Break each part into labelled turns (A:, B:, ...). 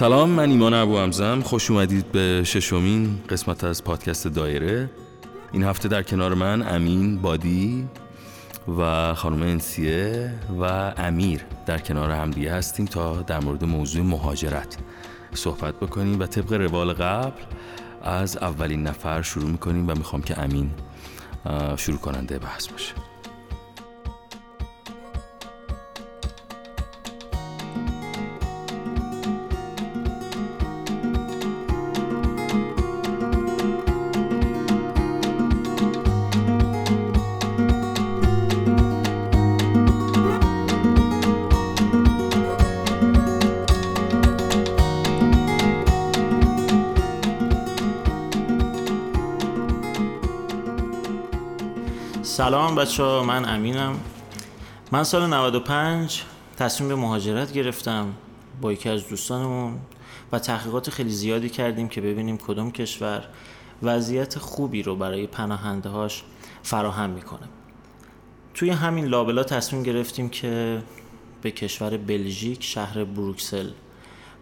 A: سلام من ایمان ابو همزم خوش اومدید به ششمین قسمت از پادکست دایره. این هفته در کنار من امین بادی و خانم انسیه و امیر در کنار همدیگه هستیم تا در مورد موضوع مهاجرت صحبت بکنیم و طبق روال قبل از اولین نفر شروع می‌کنیم و می‌خوام که امین شروع کننده بحث باشه.
B: سلام بچه ها من امینم. من سال 95 تصمیم به مهاجرت گرفتم با یکی از دوستانمون و تحقیقات خیلی زیادی کردیم که ببینیم کدوم کشور وضعیت خوبی رو برای پناهنده هاش فراهم می‌کنه. توی همین لابلا تصمیم گرفتیم که به کشور بلژیک شهر بروکسل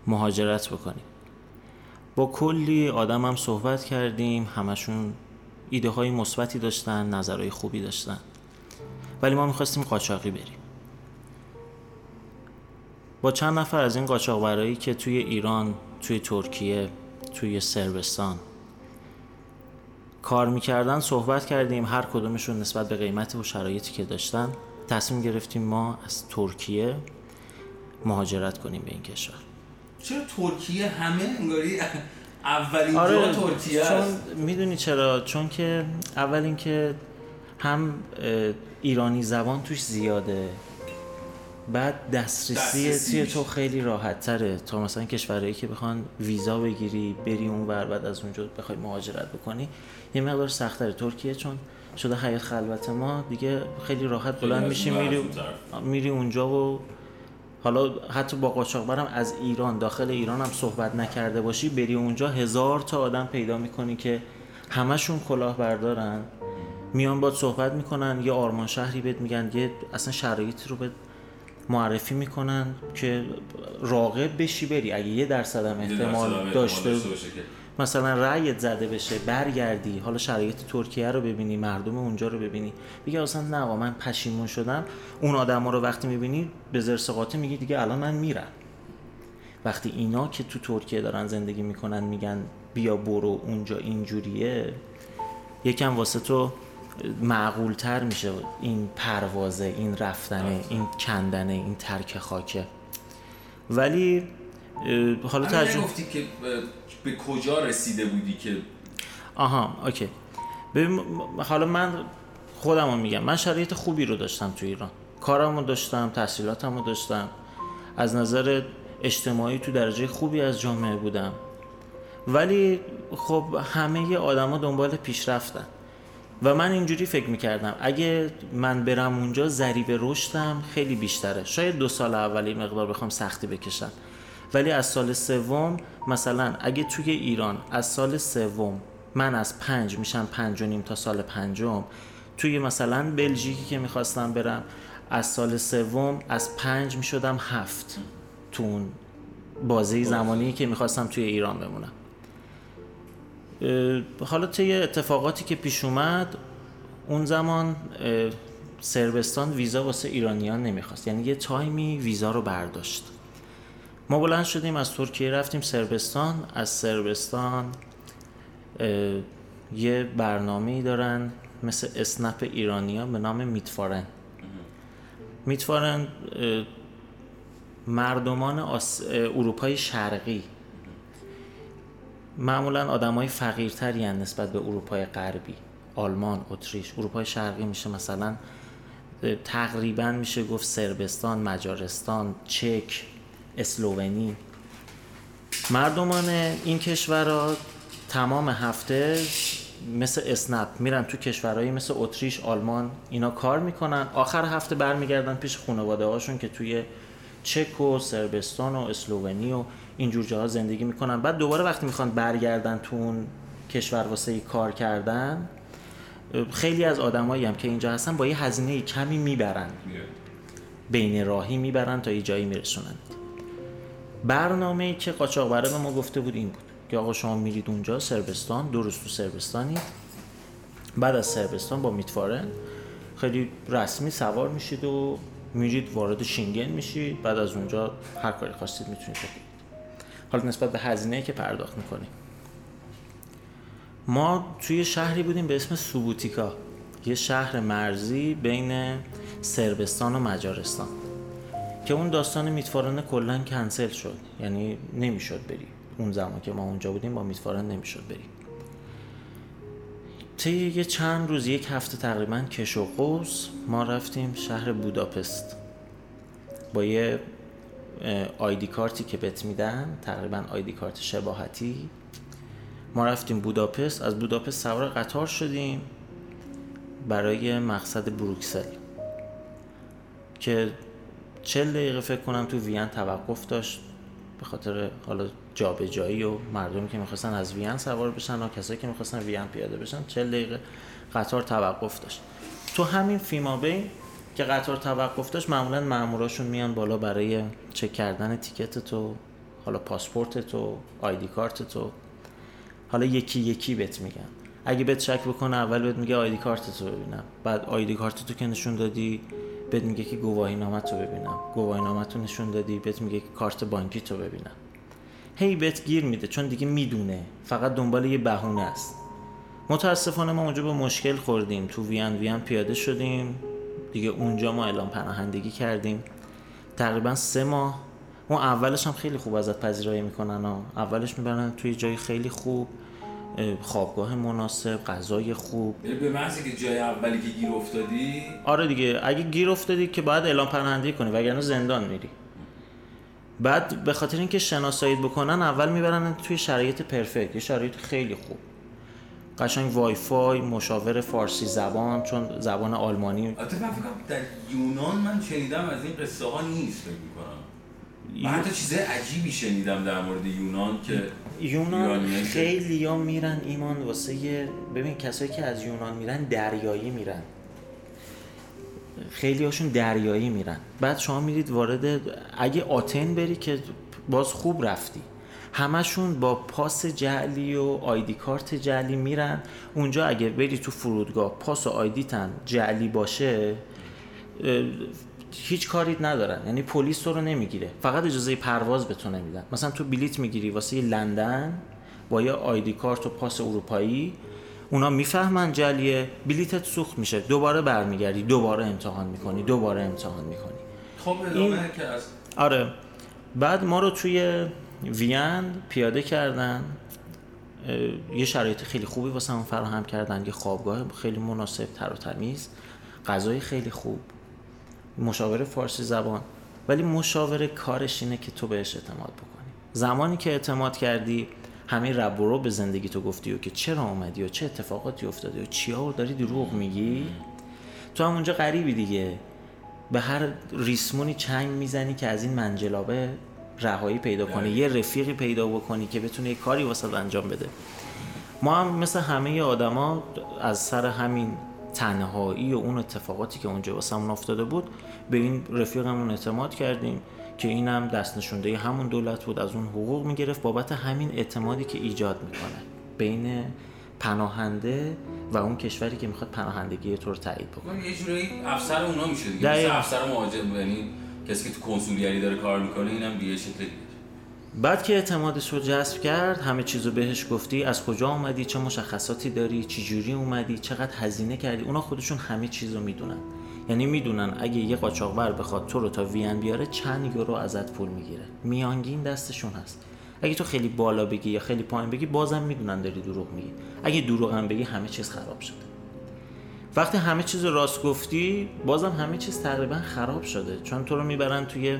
B: مهاجرت بکنیم. با کلی آدم هم صحبت کردیم همشون ایده های مثبتی داشتن نظرهای خوبی داشتن. ولی ما می‌خواستیم قاچاقی بریم. با چند نفر از این قاچاقبرایی که توی ایران توی ترکیه توی سربستان کار می‌کردن صحبت کردیم. هر کدومشون نسبت به قیمت و شرایطی که داشتن تصمیم گرفتیم ما از ترکیه مهاجرت کنیم به این کشور.
C: چرا ترکیه همه انگاری اولین
B: آره
C: جا ترکیه
B: چون می‌دونی چرا چون که اول اینکه هم ایرانی زبان توش زیاده بعد دسترسی. توی تو خیلی راحت تره تا مثلا کشورهایی که بخوان ویزا بگیری بری اون ور بعد از اونجا بخوای مهاجرت بکنی یه مقدار سختره ترکیه چون شده حیات خلوت ما دیگه خیلی راحت بلند میشی میری. میری اونجا و حالا حتی با قاچاقبرم از ایران داخل ایران هم صحبت نکرده باشی بری اونجا هزار تا آدم پیدا می‌کنی که همشون کلاه بردارن میان باید صحبت می‌کنن یه آرمان شهری بهت میگن یه اصلا شرایطی رو بهت معرفی می‌کنن که راغب بشی بری. اگه یه درصد هم احتمال داشته
C: باشه که
B: مثلا رأیت زده بشه برگردی. حالا شرایط ترکیه رو ببینی مردم اونجا رو ببینی. بگه اصلا نه آقا من پشیمون شدم. اون آدما رو وقتی می‌بینی به زرس قاطع میگی دیگه الان من میرم. وقتی اینا که تو ترکیه دارن زندگی می‌کنن میگن بیا برو اونجا اینجوریه یکم واسه تو معقول تر میشه این پروازه این رفتنه این کندنه این ترک خاکه. ولی حالا ترجمه
C: گفتی که به کجا رسیده بودی که؟
B: آها اوکی. ببین حالا من خودم رو میگم من شرایط خوبی رو داشتم تو ایران. کارم رو داشتم تحصیلاتم رو داشتم. از نظر اجتماعی تو درجه خوبی از جامعه بودم. ولی خب همه آدما دنبال پیشرفتن. و من اینجوری فکر می‌کردم اگه من برم اونجا ضریب رشدم خیلی بیشتره. شاید دو سال اولی مقدار بخوام سختی بکشم. ولی از سال سوم مثلا اگه توی ایران از سال سوم من از پنج میشم پنج و نیم تا سال پنجم توی مثلا بلژیکی که می‌خواستم برم از سال سوم از پنج می‌شدم هفت تو اون بازه زمانی که می‌خواستم توی ایران بمونم. حالا طی اتفاقاتی که پیش اومد اون زمان سربستان ویزا واسه ایرانیان نمی‌خواست. یعنی یه تایمی ویزا رو برداشت. ما بلند شدیم از ترکیه رفتیم سربستان. از سربستان یه برنامه دارن مثل اسنپ ایرانیا به نام میتفارن. میتفارن مردمان آس... اروپای شرقی. معمولا آدمای فقیرتری هن نسبت به اروپای غربی آلمان اتریش. اروپای شرقی میشه مثلا تقریبا میشه گفت سربستان مجارستان چک. اسلوونی. مردمان این کشورها تمام هفته مثل اسنپ میرن تو کشورهایی مثل اتریش آلمان اینا کار می‌کنن. آخر هفته برمیگردن پیش خانواده هاشون که توی چک و سربستان و اسلوونی و اینجور جاها زندگی می‌کنن. بعد دوباره وقتی می‌خوان برگردن تو اون کشور واسه کار کردن خیلی از آدمایی هم که اینجا هستن با یه هزینه کمی می‌برن. بین راهی می‌برن تا یه جایی میرسونن. برنامه ای که قاچاقبره به ما گفته بود این بود که آقا شما میرید اونجا سربستان روز تو سربستانید بعد از سربستان با میتفارن خیلی رسمی سوار میشید و میرید وارد شینگن میشید. بعد از اونجا هر کاری خواستید می‌تونید بکنید. حالا نسبت به هزینه که پرداخت می‌کنیم. ما توی شهری بودیم به اسم سوبوتیکا. یه شهر مرزی بین سربستان و مجارستان. که اون داستان میتفارن کلا کنسل شد. یعنی نمی‌شد بری. اون زمان که ما اونجا بودیم با میتفارن نمی‌شد بریم طی یه چند روز یک هفته تقریبا کش و قوس ما رفتیم شهر بوداپست. با یه آیدی کارتی که بهت میدن تقریبا آیدی کارت شباهتی. ما رفتیم بوداپست. از بوداپست سوار قطار شدیم برای مقصد بروکسل. که چل دقیقه فکر کنم تو وین توقف داشت. به خاطر حالا جابجایی و مردمی که می‌خواستن از وین سوار بشن و کسایی که می‌خواستن وین پیاده بشن چل دقیقه قطار توقف داشت. تو همین فیمابین که قطار توقف داشت معمولا ماموراشون میان بالا برای چک کردن تیکت تو حالا پاسپورت تو آیدی کارت تو. حالا یکی یکی بهت میگن. اگه بهت شک بکنه اول بهت میگه آیدی کارت تو ببینم. بعد آیدی کارت تو که نشون دادی بهت میگه که گواهی نامه تو ببینم. گواهی نامه تو نشون دادی بهت میگه که کارت بانکی تو ببینم. هی بهت گیر میده چون دیگه می‌دونه. فقط دنبال یه بهونه است. متاسفانه ما اونجا به مشکل خوردیم. تو وین وین پیاده شدیم. دیگه اونجا ما اعلام پناهندگی کردیم. تقریبا سه ماه. اون اولش هم خیلی خوب ازت پذیرایی می‌کنن ها. اولش می‌برن توی جای خیلی خوب. خوابگاه مناسب غذای خوب.
C: به محضی که جای اولی که گیر افتادی؟
B: آره دیگه اگه گیر افتادی که باید اعلام پناهندگی کنی وگرنه زندان میری. بعد به خاطر اینکه شناساییت بکنن اول می‌برن توی شرایط پرفکت. یه شرایط خیلی خوب. قشنگ وای فای مشاور فارسی زبان چون زبان آلمانی.
C: البته من فکر در یونان من شنیدم از این قصه ها نیست فکر می‌کنم. من حتی چیزای عجیبی شنیدم در مورد یونان که
B: یونان خیلی ها میرن ایمان واسه یه- ببین کسایی که از یونان میرن دریایی میرن. خیلی هاشون دریایی میرن. بعد شما میرید وارد اگه آتن بری که باز خوب رفتی. همشون با پاس جعلی و آیدی کارت جعلی میرن. اونجا اگه بری تو فرودگاه پاس و آیدی تن جعلی باشه هیچ کاری ندارن. یعنی پلیس تو رو نمی‌گیره. فقط اجازه پرواز به تو نمیدن. مثلا تو بلیت می‌گیری واسه لندن با یه آیدی کارت و پاس اروپایی اونا می‌فهمن جلیه. بلیتت سوخت میشه. دوباره برمیگردی. دوباره امتحان می‌کنی. دوباره امتحان می‌کنی.
C: خب که از
B: آره. بعد ما رو توی وین پیاده کردن. یه شرایط خیلی خوبی واسه هم فراهم کردن. یه خوابگاه خیلی مناسب تر و تمیز. غذای خیلی خوب. مشاور فارسی زبان ولی مشاور کارش اینه که تو بهش اعتماد بکنی. زمانی که اعتماد کردی همه رب و رو به زندگی تو گفتی و که چرا اومدی و چه اتفاقاتی افتاده و چیا و داری دروغ میگی؟ تو هم اونجا غریبی دیگه. به هر ریسمونی چنگ می‌زنی که از این منجلابه رهایی پیدا کنی یه رفیقی پیدا بکنی که بتونه یه کاری واسه انجام بده. ما هم مثل همه آدما از سر همین تنهایی و اون اتفاقاتی که اونجا واسمون افتاده بود به این رفیقمون اعتماد کردیم که اینم دست نشونده همون دولت بود از اون حقوق می‌گرفت. بابت همین اعتمادی که ایجاد می‌کنه بین پناهنده و اون کشوری که می‌خواد پناهندگی تو رو تایید بکنه.
C: یه جورایی افسر اونا میشه دیگه. مثل. افسر مهاجم یعنی کسی که تو کنسولگری داره کار می‌کنه اینم دیگه شکل
B: بعد که اعتمادش رو جذب کرد همه چیز رو بهش گفتی از کجا اومدی؟ چه مشخصاتی داری؟ چه جوری اومدی؟ چقدر هزینه کردی؟ اونا خودشون همه چیز رو می‌دونن. یعنی می‌دونن اگه یه قاچاقبر بخواد تو رو تا وین بیاره چند یورو ازت پول می‌گیره. میانگین دستشون هست. اگه تو خیلی بالا بگی یا خیلی پایین بگی بازم می‌دونن داری دروغ میگی. اگه دروغ هم بگی همه چیز خراب شده. وقتی همه چیز راست گفتی بازم همه چیز تقریبا خراب شده. چون تو رو می‌برن توی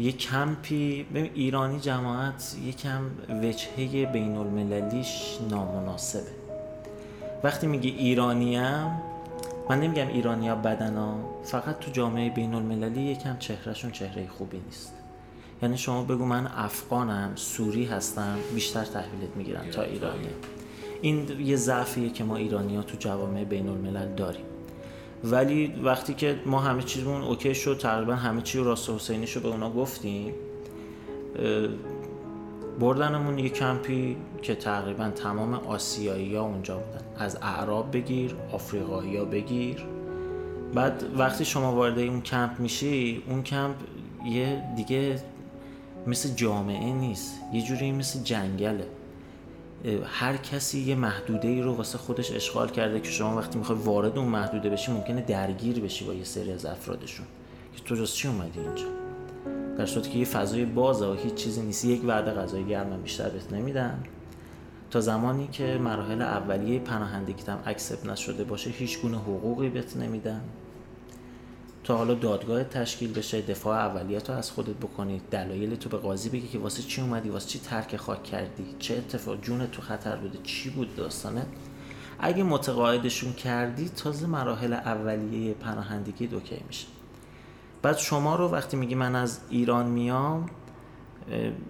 B: یه کمپی ببین ایرانی جماعت یکم وجهه بین المللیش نامناسبه. وقتی میگه ایرانیم من نمیگم ایرانیا بدنا فقط تو جامعه بین المللی یکم چهرهشون چهره خوبی نیست. یعنی شما بگو من افغانم سوری هستم بیشتر تحویلت می‌گیرن تا ایرانی. این یه ضعفیه که ما ایرانی ها تو جوامع بین الملل داریم. ولی وقتی که ما همه چیزمون OK شد تقریبا همه چی راست و حسینیش رو به اونا گفتیم بردنمون یه کمپی که تقریبا تمام آسیایی ها اونجا بودن. از اعراب بگیر آفریقایی ها بگیر. بعد وقتی شما وارد اون کمپ میشی اون کمپ یه دیگه مثل جامعه نیست یه جوری مثل جنگله. هر کسی یه محدوده ای رو واسه خودش اشغال کرده که شما وقتی می‌خوای وارد اون محدوده بشی ممکنه درگیر بشی با یه سری از افرادشون. که تو جز چی اومدی اینجا؟ در صورتی که یه فضای بازه و هیچ چیزی نیست. یک وعده غذای گرم بیشتر بهت نمیدن. تا زمانی که مراحل اولیه پناهندگیت هم اکسپ نشده باشه هیچ گونه حقوقی بهت نمیدن. تا حالا دادگاه تشکیل بشه دفاع اولیت رو از خودت بکنی دلایل تو به قاضی بگی که واسه چی اومدی واسه چی ترک خاک کردی چه اتفاق جون تو خطر بوده چی بود داستانه. اگه متقاعدشون کردی تازه مراحل اولیه پناهندگی دوکی میشه. بعد شما رو وقتی میگی من از ایران میام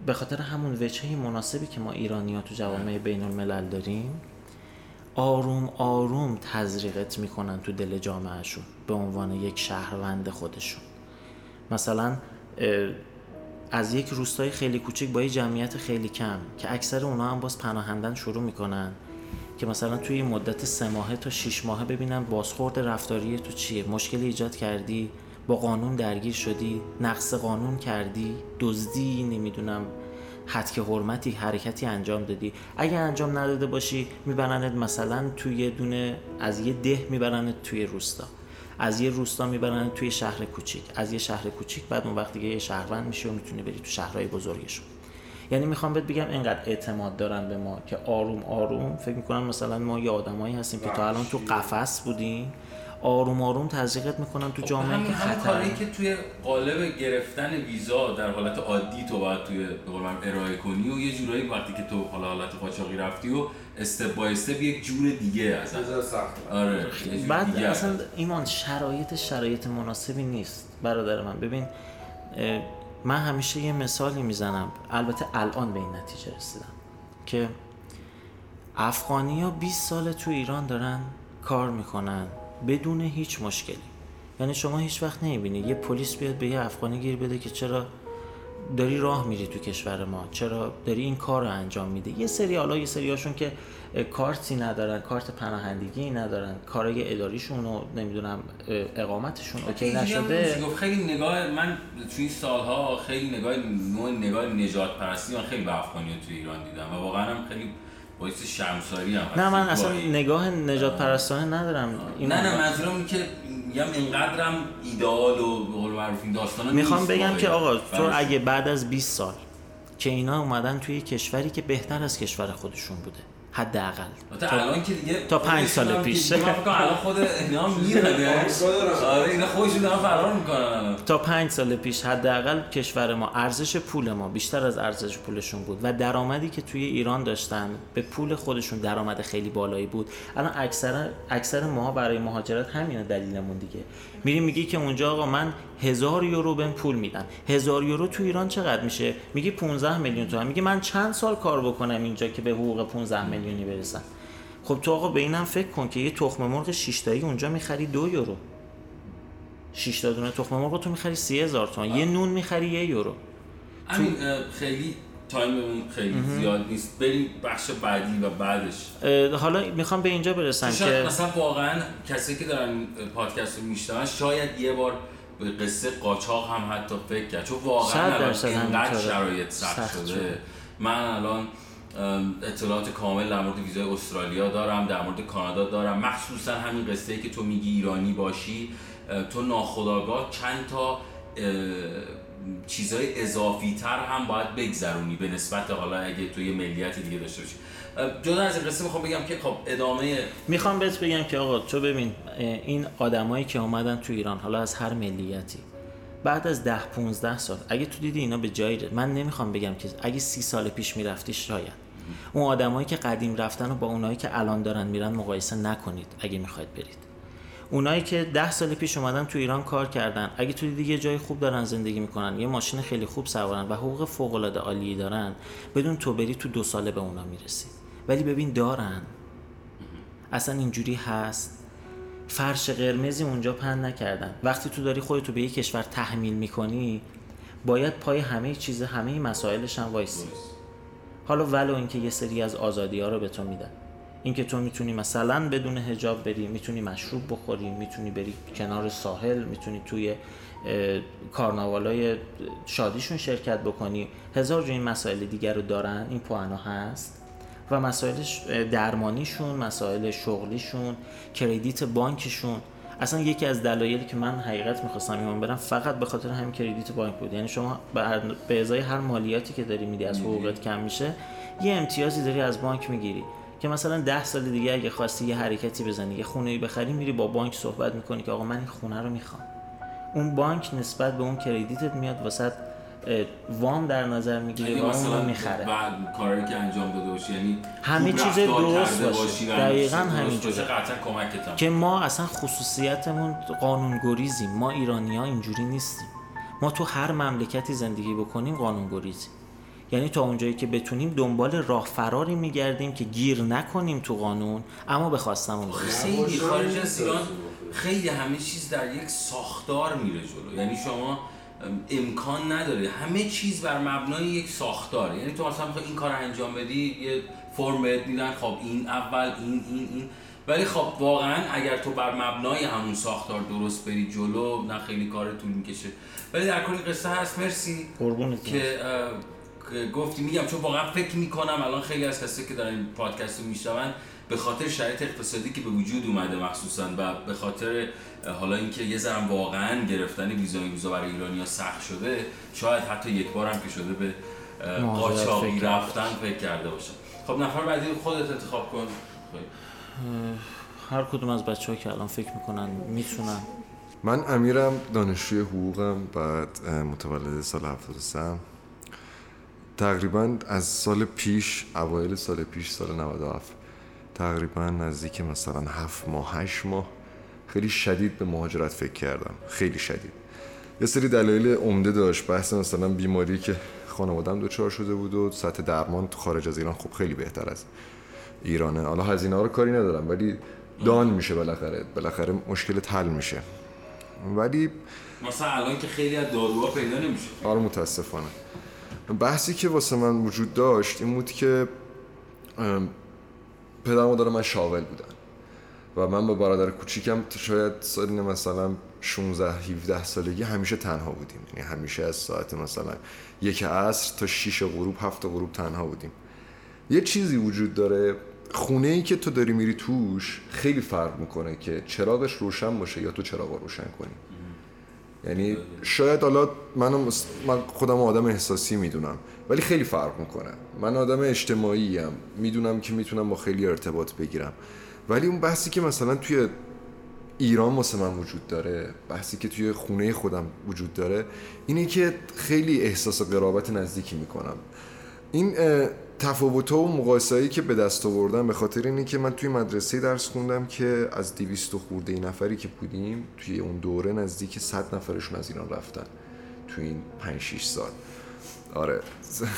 B: به خاطر همون وجهه مناسبی که ما ایرانی ها تو جوامع بین الملل داریم آروم آروم تزریقت می‌کنن تو دل جامعهشون به عنوان یک شهروند خودشون. مثلا از یک روستای خیلی کوچک با یه جمعیت خیلی کم که اکثر اونا هم باز پناهندن شروع می‌کنن که مثلا توی مدت سه ماهه تا شیش ماهه ببینن بازخورد رفتاری تو چیه مشکلی ایجاد کردی. با قانون درگیر شدی نقص قانون کردی دزدی نمی‌دونم حد که حرمتی حرکتی انجام دادی. اگه انجام نداده باشی میبرنت مثلا توی دونه از یه ده میبرنت توی روستا. از یه روستا می‌برن توی شهر کوچیک. از یه شهر کوچیک بعد اون وقتی یه شهروند میشه و می‌تونی بری تو شهرهای بزرگشون یعنی می‌خوام بهت بگم اینقدر اعتماد دارن به ما که آروم آروم. فکر می‌کنم مثلا ما یه آدمایی هستیم که تا الان تو قفس بودیم. آروم آروم تزریقت می‌کنن تو خب، جامعه که
C: خطر. که توی قالب گرفتن ویزا در حالت عادی تو باید توی ارائه کنی و یه جورایی وقتی که تو حالا حالت قاچاقی رفتی و استپ بای استپ یک جور دیگه از
B: آره بعد اصلا ایمان شرایط شرایط مناسبی نیست برادر من. ببین من همیشه یه مثالی می‌زنم. البته الان به این نتیجه رسیدم که افغانی ها 20 سال تو ایران دارن کار می‌کنن. بدون هیچ مشکلی. یعنی شما هیچ وقت نمی‌بینی. یه پلیس بیاد به یه افغانی گیر بده که چرا داری راه میری تو کشور ما؟ چرا داری این کار رو انجام میده یه سری حالا یه سری هاشون که کارتی ندارن کارت پناهندگی ندارن. کارای اداریشون رو نمی‌دونم اقامتشون اوکی نشده.
C: خیلی نگاه من توی سالها خیلی نگاه نوع نگاه نجات پرستی من خیلی به افغانی تو ایران دیدم و واقعا هم خیلی باعث شرمساری هم
B: نه من اصلا نگاه نجات پرستانه ندارم.
C: این نه نه منظورم که میگم اینقدرم ایدئال و به قول معروف این داستانا
B: می‌خوام بگم که آقا تو اگه بعد از 20 سال که اینا اومدن توی کشوری که بهتر از کشور خودشون بوده حداقل.
C: تا الان که دیگه
B: تا پنج سال پیش.
C: الان خود اینا میره آره اینا خودشون دارن فرار می‌کنن.
B: تا پنج سال پیش حداقل کشور ما ارزش پول ما بیشتر از ارزش پولشون بود و درآمدی که توی ایران داشتن به پول خودشون درآمد خیلی بالایی بود. الان اکثر اکثر ما برای مهاجرت همینه دلیلمون دیگه. میری میگی که اونجا آقا من هزار یورو بهم پول میدن. هزار یورو تو ایران چقدر میشه؟ میگی 15 میلیون تومن. میگه من چند سال کار بکنم اینجا که به حقوق 15 میلیونی برسم؟ خب تو آقا به اینم فکر کن که یه تخم مرغ 6 تایی اونجا می‌خری دو یورو. 6 تا دونه تخم مرغ تو می‌خری 30000 تومان یه نون می‌خری یه یورو.
C: همین خیلی تایممون خیلی زیاد نیست. بریم بخش بعدی و بعدش.
B: حالا می‌خوام به اینجا برسم که
C: مثلا واقعا کسی که دارن پادکست رو میشنون شاید یه بار به قصه قاچاق هم حتی فکر کرد. چون واقعا اینقدر شرایط سخت شده. من الان اطلاعات کامل در مورد ویزای استرالیا دارم در مورد کانادا دارم. مخصوصا همین قصه ای که تو میگی ایرانی باشی تو ناخداگاه چند تا چیزای اضافی تر هم باید بگذرونی به نسبت حالا اگه تو یه ملیت دیگه داشته باشی. جدا از این قصه می‌خوام بگم که خب ادامه
B: می‌خوام بهت بگم که آقا تو ببین این آدمایی که اومدن تو ایران حالا از هر ملیتی بعد از ده 15 سال اگه تو دیدی اینا به جایی من نمی‌خوام بگم که اگه سی سال پیش می‌رفتی شاید. اون آدمایی که قدیم رفتن و با اونایی که الان دارن میرن مقایسه نکنید اگه می‌خواید برید. اونایی که ده سال پیش اومدن تو ایران کار کردن. اگه تو دیگه جای خوب دارن زندگی می‌کنن یه ماشین خیلی خوب سوارن و حقوق فوق العاده عالی دارن بدون تو بری تو دو ساله به اونا می‌رسی. ولی ببین دارن. اصلا اینجوری هست. فرش قرمزی اونجا پن نکردن. وقتی تو داری خودتو به یک کشور تحمیل می‌کنی باید پای همه چیز همه مسائلش هم وایسی. حالا ولو اینکه یه سری از آزادی ها رو به تو میدن. اینکه تو می‌تونی مثلا بدون هجاب بری می‌تونی مشروب بخوری می‌تونی بری کنار ساحل می‌تونی توی کارناوالای شادیشون شرکت بکنی. هزار جو این مسائل دیگر رو دارن این پوانا هست. و مسائل درمانیشون مسائل شغلیشون کردیت بانکشون. اصلا یکی از دلایلی که من حقیقت می‌خواستم ایمان برم فقط به خاطر همین کردیت بانک بود. یعنی شما به ازای هر مالیاتی که داری میدی از حقوقت کم میشه یه امتیازی داری از بانک می‌گیری. که مثلا ده سال دیگه اگه خواستی یه حرکتی بزنی یه خونه بخری میری با بانک صحبت می‌کنی که آقا من این خونه رو می‌خوام. اون بانک نسبت به اون کردیتت میاد واسه وام در نظر می‌گیره و اون می‌خره.
C: بعد کاری که انجام داده باشی یعنی
B: همه چیز درست باشه. دقیقا همینجوره که ما اصلا خصوصیتمون قانونگریزیم. ما ایرانی ها اینجوری نیستیم. ما تو هر مملکتی زندگی بکنیم قانونگریزیم. یعنی تا اونجایی که بتونیم دنبال راه فراری میگردیم که گیر نکنیم تو قانون اما به خواستمون
C: خیلی خارج از ایران خیلی همه چیز در یک ساختار میره جلو. یعنی شما امکان نداره. همه چیز بر مبنای یک ساختار. یعنی تو مثلا این کار انجام بدی یه فرم بهت میدن خب این اول این این این. ولی خب واقعا اگر تو بر مبنای همون ساختار درست بری جلو نه خیلی کار طول می‌کشه. ولی در کل قصه هست. مرسی که گفتی میگم چون واقعا فکر می‌کنم الان خیلی از کسی که دارن این پادکست رو میشنون به خاطر شرایط اقتصادی که به وجود اومده مخصوصا و به خاطر حالا اینکه یه ذرم واقعا گرفتن ویزا این روزا برای ایرانیا سخت شده شاید حتی یک بار هم که شده به قاچاقی رفتن فکر کرده باشن. خب نفر بعدی خودت انتخاب کن.
B: هر کدوم از بچه ها که الان فکر می‌کنن می‌تونن.
D: من امیرم دانشجوی حقوقم بعد متولد سال 73 تقریبا از سال پیش اوایل سال پیش سال 97 تقریبا نزدیک مثلا هفت ماه هشت ماه خیلی شدید به مهاجرت فکر کردم. خیلی شدید. یه سری دلایل عمده داشت. بحث مثلا بیماری که خانوادم دچار شده بود و سطح درمان تو خارج از ایران خب خیلی بهتر از ایرانه. حالا هزینه ها رو کاری ندارم ولی دان میشه بالاخره. بالاخره مشکل حل میشه. ولی
C: مثلا الان که خیلی از داروها پیدا نمیشه.
D: آره متاسفانه. بحثی که واسه من وجود داشت این بود که پدر مادر من شاغل بودن و من با برادر کوچیکم شاید سالین مثلا 16 17 سالگی همیشه تنها بودیم. یعنی همیشه از ساعت مثلا یک عصر تا 6 غروب هفت غروب تنها بودیم. یه چیزی وجود داره خونه ای که تو داری میری توش خیلی فرق می‌کنه که چراغش روشن باشه یا تو چراغ روشن کنی. یعنی شاید حالا من خودم آدم احساسی می‌دونم ولی خیلی فرق می‌کنه. من آدم اجتماعی ام می‌دونم که می‌تونم با خیلی ارتباط بگیرم. ولی اون بحثی که مثلا توی ایران واسه من وجود داره بحثی که توی خونه خودم وجود داره اینه که خیلی احساس قرابت نزدیکی می‌کنم. این تفاوت و مقایسه‌ای که به دست آوردم به خاطر اینه که من توی مدرسه درس خوندم که از 200 خورده ای نفری که بودیم توی اون دوره نزدیک 100 نفرشون از ایران رفتن توی این 5 6 سال. آره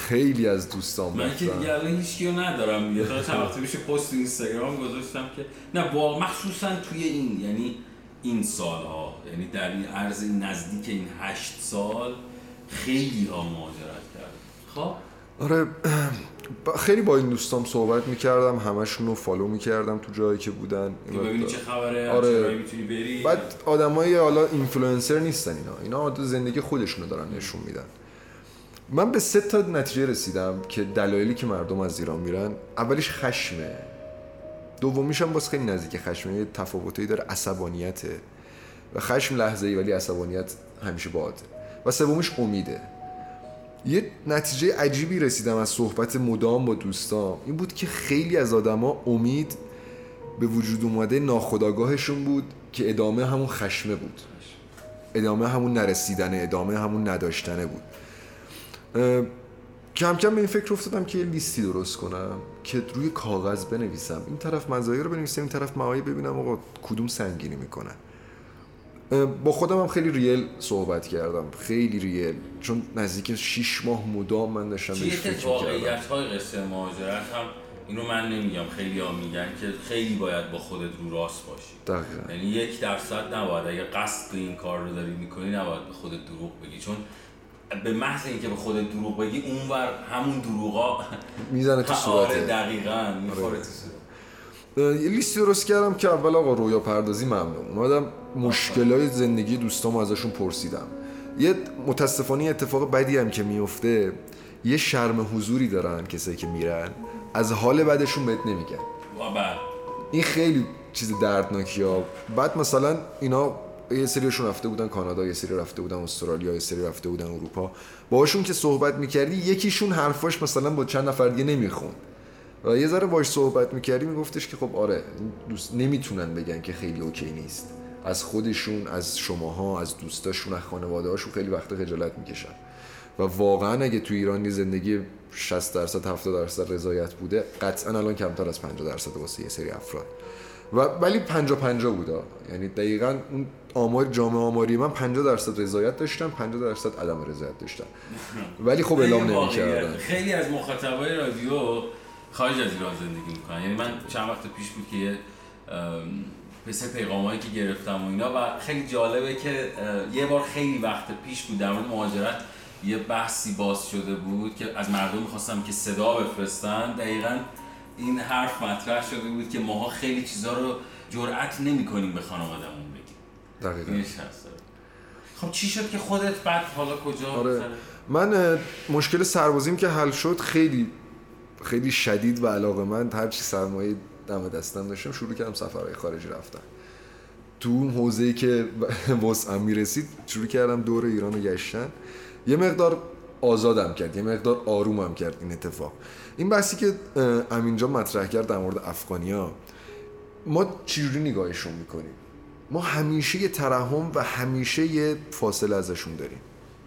D: خیلی از دوستان
C: من که دیگه الان هیچ کیو ندارم دیگه. تا چند وقت پیش پست اینستاگرام گذاشتم که نه با مخصوصا توی این یعنی این سالها. یعنی در این عرض نزدیک این هشت سال خیلی ها مهاجرت کرد خب؟
D: آره خیلی با این دوستام صحبت می‌کردم همشون رو follow می‌کردم تو جایی که بودن.
C: ببینی چه خبره آره. می‌تونی بری.
D: بعد آدمای حالا اینفلوئنسر نیستن اینا. اینا زندگی خودشونو دارن نشون میدن. من به سه تا نتیجه رسیدم که دلایلی که مردم از ایران میرن. اولیش خشمه. دومیش هم باز خیلی نزدیک خشمه. یه تفاوتی داره. عصبانیته. و خشم لحظه ای ولی عصبانیت همیشه باده. و سومیش امیده. یه نتیجه عجیبی رسیدم از صحبت مدام با دوستام. این بود که خیلی از آدما امید به وجود اومده ناخداگاهشون بود که ادامه همون خشمه بود. ادامه همون نرسیدن ادامه همون نداشتنه بود. کم کم به این فکر افتادم که یه لیستی درست کنم که روی کاغذ بنویسم. این طرف مزایا رو بنویسم این طرف معایب ببینم آقا کدوم سنگینی می‌کنه. با خودم هم خیلی ریل صحبت کردم. خیلی ریل. چون نزدیک 6 ماه مدام من داشتم
C: بهش فکر واقعیت های قصه مهاجرت هم اینو من نمیگم. خیلی ها میگن که خیلی باید با خودت رو راست باشی.
D: دقیقا.
C: یعنی یک درصد نباید. اگه قصد این کار رو داری می‌کنی نباید به خودت دروغ بگی. چون به محض اینکه به خودت دروغ بگی اونور همون دروغا
D: می‌زنه تو صورتت.
C: آره دقیقاً. می‌خوره تو
D: یه لیستی درست کردم که اول آقا رویا پردازی ممنون. اومدم مشکلای زندگی دوستامو ازشون پرسیدم. یه متاسفانه اتفاق بدی هم که میفته یه شرم حضوری دارن کسایی که میرن. از حال بعدشون بهت نمیگن.
C: بعد
D: این خیلی چیز دردناکی ها. بعد مثلا اینا یه سریشون رفته بودن کانادا یه سری رفته بودن استرالیا یه سری رفته بودن اروپا. باهاشون که صحبت می‌کردی یکیشون حرفاش مثلا با چند نفر دیگه نمیخون و یه ذره باش صحبت می‌کردی میگفتش که خب آره دوست نمی‌تونن بگن که خیلی اوکی نیست. از خودشون از شماها از دوستاشون از خانواده هاشون خیلی وقت خجالت می‌کشن. و واقعا اگه تو ایران زندگی 60 درصد 70 درصد رضایت بوده قطعا الان کمتر از 50 درصد واسه یه سری افراد. و ولی 50 50 بوده یعنی دقیقا اون آمار جامعه آماری من 50 درصد رضایت داشتم 50 درصد عدم رضایت داشتم. ولی خب اعلام نمی‌کردن.
C: خیلی از مخاطبای رادیو خارج از ایران زندگی می‌کنن. یعنی من چند وقت پیش بود که یه مثل پیغامایی که گرفتم و اینا و خیلی جالبه که یه بار خیلی وقت پیش بود در مورد مهاجرت یه بحثی باز شده بود که از مردم می‌خواستم که صدا بفرستن. دقیقا این حرف مطرح شده بود که ماها خیلی چیزا رو جرأت نمی کنیم به خانوادهمون بگیم.
D: دقیقا.
C: خب چی شد که خودت بعد حالا کجا
D: آره. من مشکل سربازیم که حل شد خیلی خیلی شدید و علاقه من هرچی سرمایه دم دستم داشتم شروع کردم سفرهای خارجی رفتن. تو اون حوزه‌ای که واسم می‌رسید شروع کردم دور ایران رو گشتن. یه مقدار آزادم کرد یه مقدار آرومم کرد این اتفاق. این بحثی که امینجا مطرح کرد در مورد افغانیا ما چجوری نگاهشون می‌کنیم؟ ما همیشه یه ترحم و همیشه یه فاصله ازشون داریم.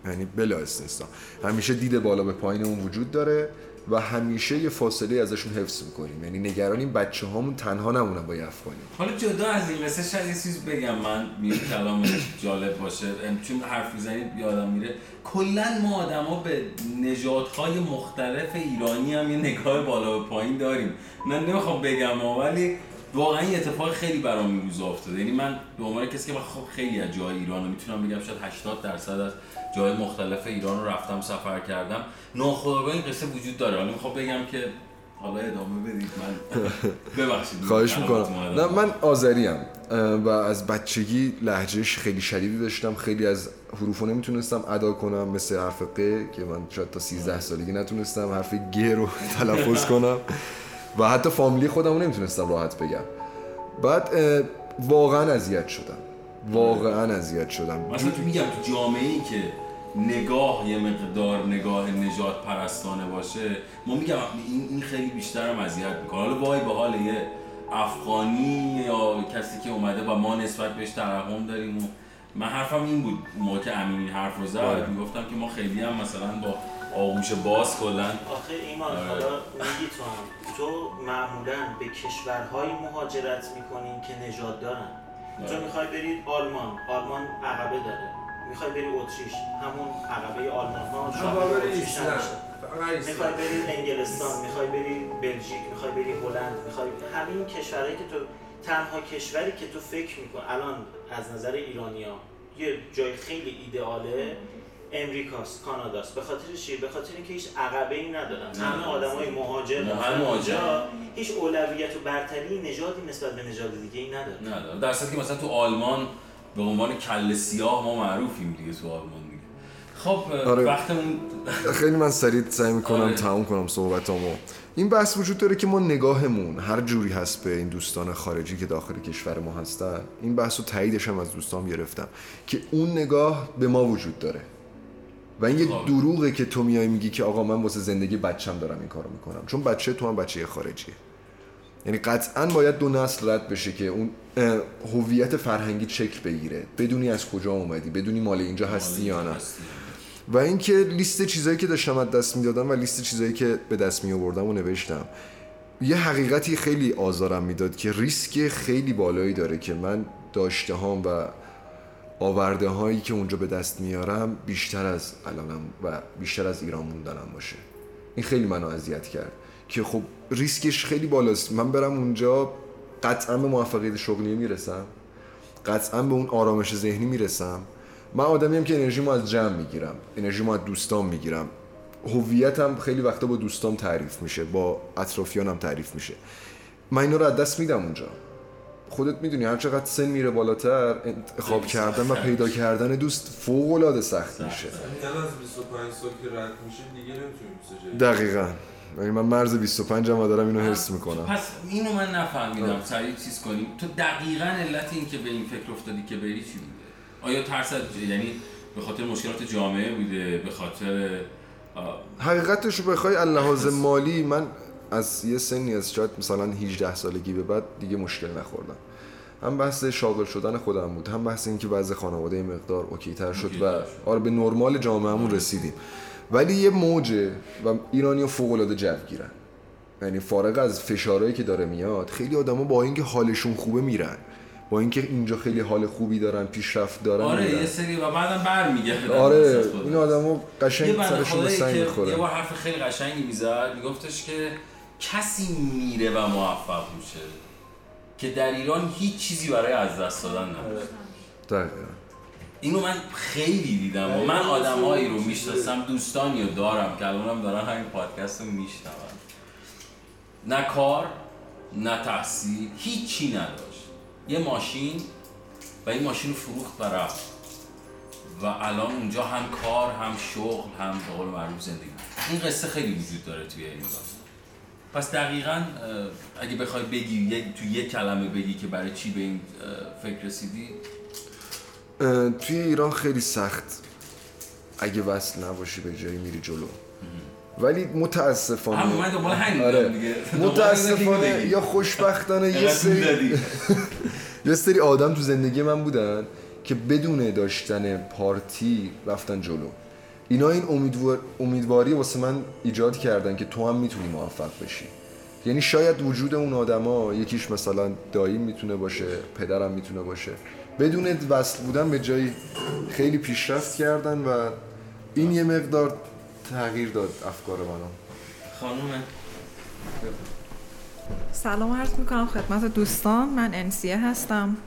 D: یعنی بلا استثنا. همیشه دید بالا به پایین اون وجود داره. و همیشه یه فاصله ازشون حفظ می‌کنیم. یعنی نگرانیم بچه هامون تنها نمونن با یه افغانی.
C: حالا جدا از این قصه شاید یه چیز بگم. من میگم کلام جالب باشه. چون حرف می‌زنید یادم میره. کلا ما آدما به نژادهای مختلف ایرانی هم یه نگاه بالا و پایین داریم. من نمی‌خوام بگم ولی واقعا این اتفاق خیلی برام میروز افتاده. یعنی من به عنوان کسی که خب خیلی از جای ایران رو می‌تونم بگم شاید 80 درصد از جای مختلف ایران رو رفتم سفر کردم. ناخودآگاه این قصه وجود داره. حالا می‌خوام بگم که حالا ادامه بدید. من ببخشید.
D: خواهش می‌کنم. نه من آذری و از بچگی لحجهش خیلی شدیدی داشتم. خیلی از حروفو نمی‌تونستم ادا کنم مثل حرف ق که من شاید تا 13 سالگی نتونستم حرف گ رو تلفظ کنم. و حتی فامیلی خودم نمی‌تونستم راحت بگم. بعد واقعا اذیت شدم. واقعا اذیت شدم.
C: مثلا تو میگم تو جامعه ای که نگاه یه مقدار نگاه نجات پرستانه باشه ما میگم این این خیلی بیشتر هم اذیت می‌کنه. حالا وای به حال یه افغانی یا کسی که اومده و ما نسبت بهش ترحم داریم و من حرفم این بود موقع که امینی حرف رو زد آره. می‌گفتم که ما خیلی هم مثلا با آغوش باز کلا
B: آخه ایمان آره. حالا میگی تو تو معمولا به کشورهایی مهاجرت می‌کنین که نجات دارن. تو آره. می‌خوای برید آلمان. آلمان عقبه داره. می‌خوای بری اتریش. همون عقبه آلمان. ها می‌خوای بری انگلستان. می‌خوای بری بلژیک. می‌خوای بری هلند. می‌خوای همین کشورهایی که تو تنها کشوری که تو فکر میکن الان از نظر ایرانیا یه جای خیلی ایدئاله امریکاست کاناداست. به خاطر چی؟ به خاطر اینکه هیچ عقبه ای ندارن همه آدمای مهاجر. مهاجر. هیچ اولویت و برتری نژادی نسبت به نژاد دیگه ای نداره
C: نداره در که مثلا تو آلمان به عنوان کل سیاه ما معروفیم دیگه تو آلمان دیگه. خب آره. وقتمون
D: خیلی من سریع سعی می‌کنم آره. تموم کنم صحبتامو. این بحث وجود داره که ما نگاهمون هر جوری هست به این دوستان خارجی که داخل کشور ما هستن این بحث رو تاییدش هم از دوستام گرفتم که اون نگاه به ما وجود داره. و این یه. دروغه که تو میای میگی که آقا من واسه زندگی بچم دارم این کارو می‌کنم. چون بچه تو هم بچه خارجیه. یعنی قطعا باید دو نسل رد بشه که اون هویت فرهنگی چک بگیره. بدونی از کجا اومدی بدونی مال اینجا هستی یا نه. و اینکه لیست چیزایی که داشتم از دست می‌دادم و لیست چیزایی که به دست می آوردم و نوشتم یه حقیقتی خیلی آزارم می‌داد که ریسک خیلی بالایی داره که من داشته هام و آورده هایی که اونجا به دست میارم بیشتر از الانم و بیشتر از ایران موندنم باشه. این خیلی منو اذیت کرد که خب ریسکش خیلی بالاست. من برم اونجا قطعا به موفقیت شغلی می‌رسم. قطعا به اون آرامش ذهنی می‌رسم. من آدمیم که انرژی از جمع می‌گیرم. انرژی از دوستان می‌گیرم. هویتم خیلی وقتا با دوستام تعریف میشه با اطرافیانم تعریف میشه. من اینا رو از دست میدم اونجا. خودت می‌دونی هر چقدر سن میره بالاتر انتخاب کردن و پیدا کردن دوست فوق العاده سخت. میشه.
E: یعنی از 25 سال که رد میشه دیگه نمی‌تونی
D: دقیقا. یعنی من مرز 25 هم دارم اینو حس می‌کنم.
C: پس اینو من نفهمیدم سریع چیز کنیم تو دقیقا علت این که به این فکر افتادی که بری چی بوده؟ آیا ترس یعنی به خاطر مشکلات جامعه بوده؟ به خاطر
D: حقیقتش رو بخوای لحاظ مالی من از یه سنی از شاید مثلا 18 سالگی به بعد دیگه مشکل نخوردم. هم بحث شاغل شدن خودم بود هم بحث اینکه بعض خانواده مقدار اوکی تر شد و آره به نرمال جامعهمون رسیدیم. ولی یه موجه و ایرانی فوق العاده جو گیرن. یعنی فارغ از فشارهایی که داره میاد خیلی آدما با اینکه حالشون خوبه میرن. با اینکه اینجا خیلی حال خوبی دارن پیشرفت دارن
C: آره یه سری و بعدم برمیگردن
D: آره این آدمو قشنگ سرشون به سنگ
C: می‌خوره. یه بار حرف خیلی قشنگی می‌زد میگفتش که کسی میره و موفق میشه که در ایران هیچ چیزی برای از دست دادن نداره. اینو من خیلی دیدم و من آدمایی رو می‌شناسم دوستانی رو دارم که الانم دارن همین پادکست رو میشنون. نه کار نه تحصیل هیچی نداشت. یه ماشین و این ماشین رو فروخت و رفت. و الان اونجا هم کار هم شغل هم به قول معروف زندگی. این قصه خیلی وجود داره توی این پس دقیقا اگه بخوای بگی تو یک کلمه بگی که برای چی به این فکر رسیدی؟
D: توی ایران خیلی سخت اگه وصل نباشی به جایی میری جلو. ولی متاسفانه
C: آره.
D: متاسفانه یا خوشبختانه یه سری یه سری آدم تو زندگی من بودن که بدون داشتن پارتی رفتن جلو. اینا این امیدوار... امیدواری واسه من ایجاد کردن که تو هم می‌تونی موفق بشی. یعنی شاید وجود اون آدما یکیش مثلا دایی می‌تونه باشه پدرم می‌تونه باشه. بدون وصل بودن به جایی خیلی پیشرفت کردن و این یه مقدار تغییر داد افکار منو.
C: خانومه.
F: سلام عرض می‌کنم خدمت دوستان. من انسیه هستم.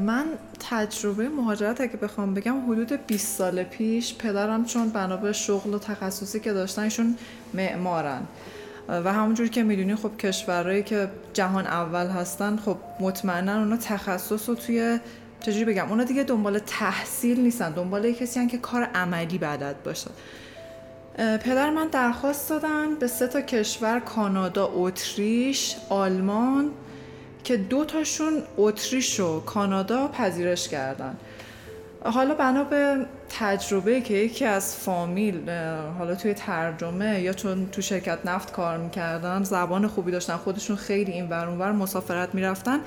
F: من تجربه مهاجرت اگه بخوام بگم حدود 20 سال پیش پدرم چون بنا به شغل و تخصصی که داشتن ایشون معمارن. و همونجوری که می‌دونی خب کشورهایی که جهان اول هستن خب مطمئنا اونا تخصص رو توی چجوری بگم اونا دیگه دنبال تحصیل نیستن دنبال کسی هن که کار عملی بلد باشه. پدر من درخواست دادن به سه تا کشور کانادا اتریش آلمان که دو تاشون اتریش و کانادا پذیرش کردن. حالا بنا به تجربه که یکی از فامیل حالا توی ترجمه یا چون تو شرکت نفت کار می‌کردن زبان خوبی داشتن خودشون خیلی این ور مسافرت می‌رفتن.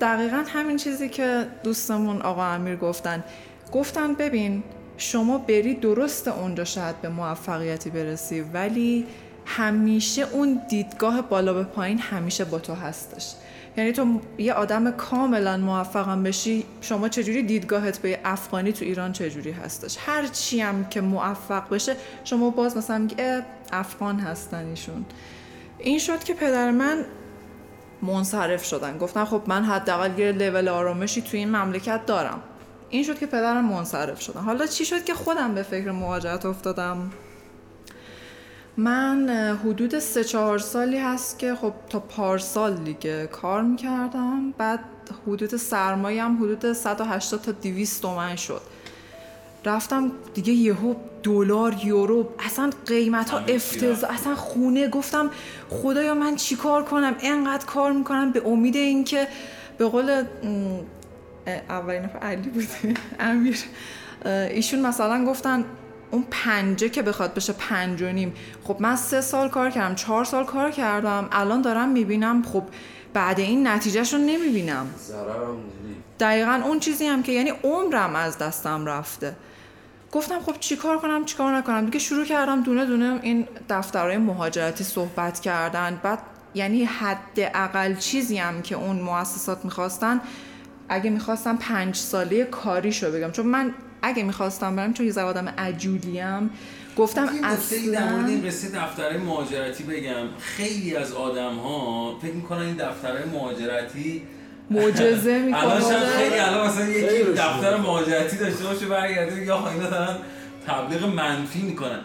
F: دقیقا همین چیزی که دوستمون آقا امیر گفتن. گفتن ببین شما بری درست اونجا شاید به موفقیتی برسی ولی همیشه اون دیدگاه بالا به پایین همیشه با تو هستش. یعنی تو یه آدم کاملا موفقم بشی شما چجوری دیدگاهت به افغانی تو ایران چجوری هستش؟ هر چی هم که موفق بشه شما باز مثلا میگه افغان هستن ایشون. این شد که پدر من منصرف شدن. گفتن خب من حداقل یه لول آرامشی تو این مملکت دارم. این شد که پدرم منصرف شدن. حالا چی شد که خودم به فکر مهاجرت افتادم؟ من حدود سه چهار سالی هست که خب تا پارسال دیگه کار می‌کردم. بعد حدود سرمایه هم حدود 180 تا 200 تومن شد. رفتم دیگه یهو دلار یورو اصلا قیمت ها افتضاح اصلا خونه. گفتم خدایا من چیکار کنم؟ انقدر کار می‌کنم به امید اینکه به قول اولین نفر علی بوده. امیر. ایشون مثلا گفتن اون پنجه که بخواد بشه پنج و نیم. خب من سه سال کار کردم چهار سال کار کردم. الان دارم می‌بینم خب بعد این نتیجهش رو نمی‌بینم. دقیقا اون چیزی هم که یعنی عمرم از دستم رفته. گفتم خب چیکار کنم چیکار نکنم؟ دیگه شروع کردم دونه دونه این دفترهای مهاجرتی صحبت کردن. بعد یعنی حد اقل چیزی هم که اون مؤسسات می‌خواستن اگه می‌خواستم پنج ساله کاریشو بگم. چون من اگه می‌خواستم برم چون یه آدم عجولیم گفتم
C: اصلا در مورد این قصه دفترهای مهاجرتی بگم. خیلی از آدم ها فکر می‌کنن این دفترهای مهاجرتی
F: معجزه می‌کنه
C: الان خیلی الان مثلا یکی دفتر مهاجرتی داشته باشه برگرده یا اینا دارن تبلیغ منفی می‌کنن.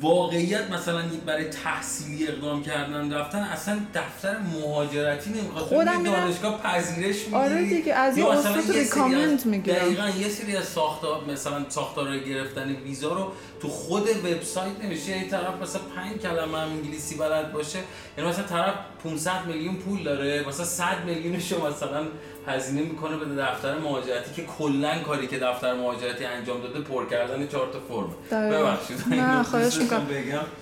C: واقعیت مثلا برای تحصیلی اقدام کردن رفتن اصلا دفتر مهاجرتی نمی‌خواد.
F: خودم
C: دانشگاه پذیرش می‌گیری
F: آره دیگه از این استاد ریکامند می‌گیرم.
C: دقیقا یه سری از ساختار مثلا ساختار گرفتن ویزا رو تو خود وبسایت نمیشه. یه طرف مثلا 5 کلمه هم انگلیسی بلد باشه یعنی مثلا طرف 500 میلیون پول داره مثلا 100 میلیونش مثلا هزینه می‌کنه به دفتر مهاجرتی که کلا کاری که دفتر مهاجرتی انجام داده پر کردن چهار تا فرم. ببخشید.
F: نه خواهش می‌کنم.